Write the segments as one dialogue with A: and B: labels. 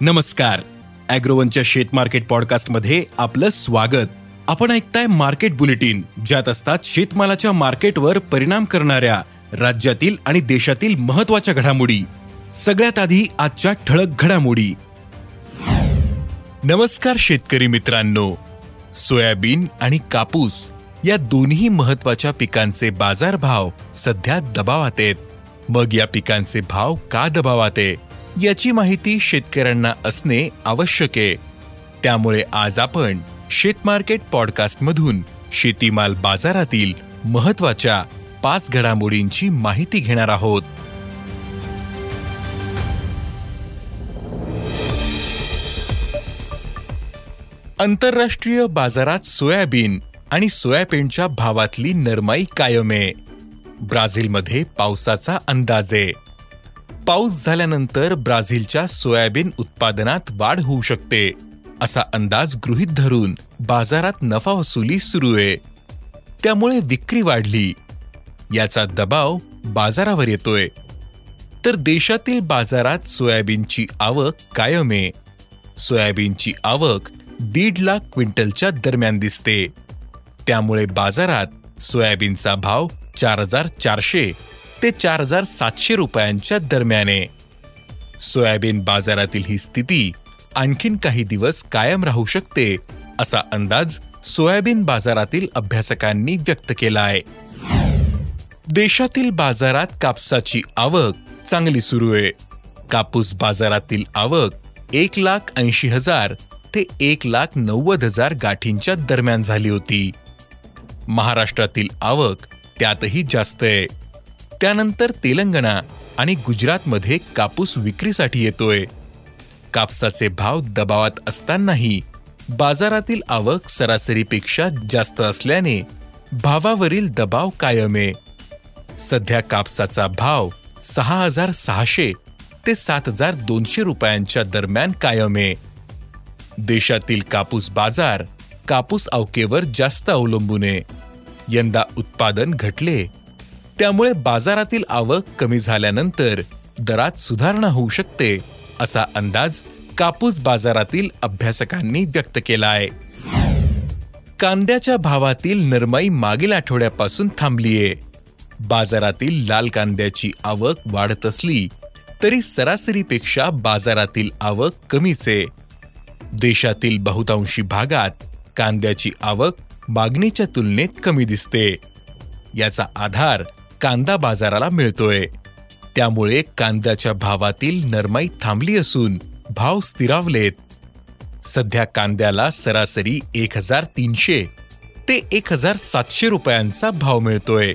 A: नमस्कार. अॅग्रोवनच्या शेत मार्केट पॉडकास्टमध्ये आपलं स्वागत. आपण ऐकताय मार्केट बुलेटिन ज्यात असतात शेतमालाच्या मार्केटवर परिणाम करणाऱ्या राज्यातील आणि देशातील महत्त्वाच्या घडामोडी. सगळ्यात आधी आजच्या ठळक घडामोडी. नमस्कार शेतकरी मित्रांनो. सोयाबीन आणि कापूस या दोन्ही महत्त्वाच्या पिकांचे बाजारभाव सध्या दबावात आहेत. मग या पिकांचे भाव का दबावात आहे याची माहिती शेतकऱ्यांना असणे आवश्यक आहे. त्यामुळे आज आपण शेतमार्केट पॉडकास्टमधून शेतीमाल बाजारातील महत्त्वाच्या पाच घडामोडींची माहिती घेणार आहोत. आंतरराष्ट्रीय बाजारात सोयाबीन आणि सोयाबीनच्या भावातली नरमाई कायम आहे. ब्राझीलमध्ये पावसाचा अंदाज आहे. पाऊस झाल्यानंतर ब्राझीलच्या सोयाबीन उत्पादनात वाढ होऊ शकते असा अंदाज गृहीत धरून बाजारात नफा वसुली सुरू आहे. त्यामुळे विक्री वाढली. याचा दबाव बाजारावर येतोय. तर देशातील बाजारात सोयाबीनची आवक कायम आहे. सोयाबीनची आवक दीड लाख क्विंटलच्या दरम्यान दिसते. त्यामुळे बाजारात सोयाबीनचा भाव चार हजार चारशे ते चार हजार सातशे रुपयांच्या दरम्याने. सोयाबीन बाजारातील ही स्थिती आणखीन काही दिवस कायम राहू शकते असा अंदाज सोयाबीन बाजारातील अभ्यासकांनी व्यक्त केला आहे देशातील बाजारात कापसाची आवक चांगली सुरू आहे. कापूस बाजारातील आवक एक लाख ऐंशी हजार ते एक लाख नव्वद हजार गाठींच्या दरम्यान झाली होती. महाराष्ट्रातील आवक त्यातही जास्त आहे. त्यानंतर तेलंगणा आणि गुजरातमध्ये कापूस विक्रीसाठी येतोय. कापसाचे भाव दबावात असतानाही बाजारातील आवक सरासरीपेक्षा जास्त असल्याने भावावरील दबाव कायम आहे सध्या कापसाचा भाव सहा हजार सहाशे ते सात हजार दोनशे रुपयांच्या दरम्यान कायम आहे देशातील कापूस बाजार कापूस अवकेवर जास्त अवलंबून आहे. यंदा उत्पादन घटले त्यामुळे बाजारातील आवक कमी झाल्यानंतर दरात सुधारणा होऊ शकते असा अंदाज कापूस बाजारातील अभ्यासकांनी व्यक्त केला आहे कांद्याच्या भावातील नरमाई मागील आठवड्यापासून थांबलीये. बाजारातील लाल कांद्याची आवक वाढत असली तरी सरासरीपेक्षा बाजारातील आवक कमीच. आहे देशातील बहुतांशी भागात कांद्याची आवक मागणीच्या तुलनेत कमी दिसते. याचा आधार कांदा बाजाराला मिळतोय. त्यामुळे कांद्याच्या भावातील नरमाई थांबली असून भाव स्थिरावलेत. सध्या कांद्याला सरासरी एक हजार तीनशे ते एक हजार सातशे रुपयांचा भाव मिळतोय.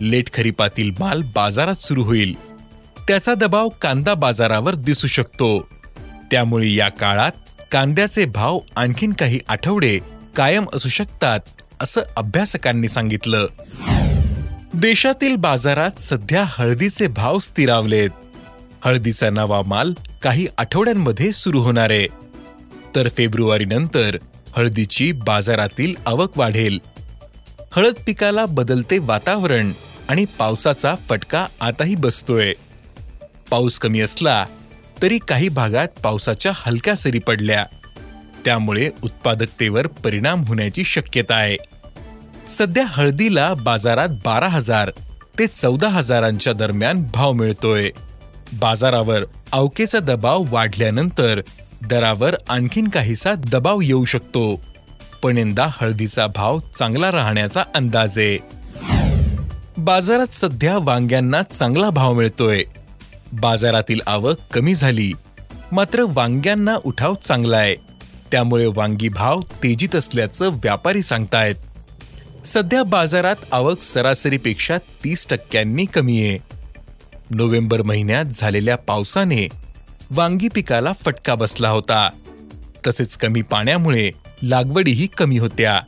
A: लेट खरीपातील माल बाजारात सुरू होईल. त्याचा दबाव कांदा बाजारावर दिसू शकतो. त्यामुळे या काळात कांद्याचे भाव आणखीन काही आठवडे कायम असू शकतात असं अभ्यासकांनी सांगितलं. देशातील बाजारात सध्या हळदीचे भाव स्थिरावलेत. हळदीचा नवा माल काही आठवड्यांमध्ये सुरू होणार आहे. तर फेब्रुवारी नंतर हळदीची बाजारातील आवक वाढेल. हळद पिकाला बदलते वातावरण आणि पावसाचा फटका आताही बसतोय. पाऊस कमी असला तरी काही भागात पावसाच्या हलक्या सरी पडल्या. त्यामुळे उत्पादकतेवर परिणाम होण्याची शक्यता आहे. सध्या हळदीला बाजारात बारा हजार ते चौदा हजारांच्या दरम्यान भाव मिळतोय. बाजारावर अवकेचा दबाव वाढल्यानंतर दरावर आणखीन काहीसा दबाव येऊ शकतो. पण यंदा हळदीचा भाव चांगला राहण्याचा अंदाज आहे. बाजारात सध्या वांग्यांना चांगला भाव मिळतोय. बाजारातील आवक कमी झाली. मात्र वांग्यांना उठाव चांगला आहे त्यामुळे वांगी भाव तेजीत असल्याचं व्यापारी सांगतायत. सध्या बाजारात आवक सरासरीपेक्षा तीस टक्क्यांनी कमी आहे. नोव्हेंबर महिन्यात झालेल्या पावसाने वांगी पिकाला फटका बसला होता. तसेच कमी पाण्यामुळे लागवडीही कमी होत्या.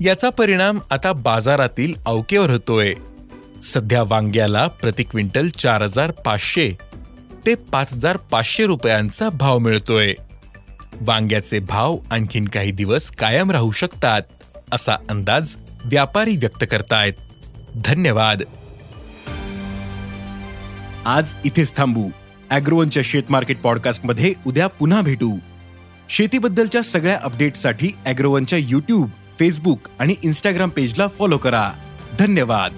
A: याचा परिणाम आता बाजारातील अवकेवर होतोय. सध्या वांग्याला प्रति क्विंटल चार हजार पाचशे ते पाच हजार पाचशे रुपयांचा भाव मिळतोय. वांग्याचे भाव आणखीन काही दिवस कायम राहू शकतात असा अंदाज व्यापारी व्यक्त करतायत. धन्यवाद. आज इथेच थांबू. अॅग्रोवनच्या शेत मार्केट पॉडकास्टमध्ये उद्या पुन्हा भेटू. शेतीबद्दलच्या सगळ्या अपडेटसाठी अॅग्रोवनच्या युट्यूब फेसबुक आणि इन्स्टाग्राम पेजला फॉलो करा. धन्यवाद.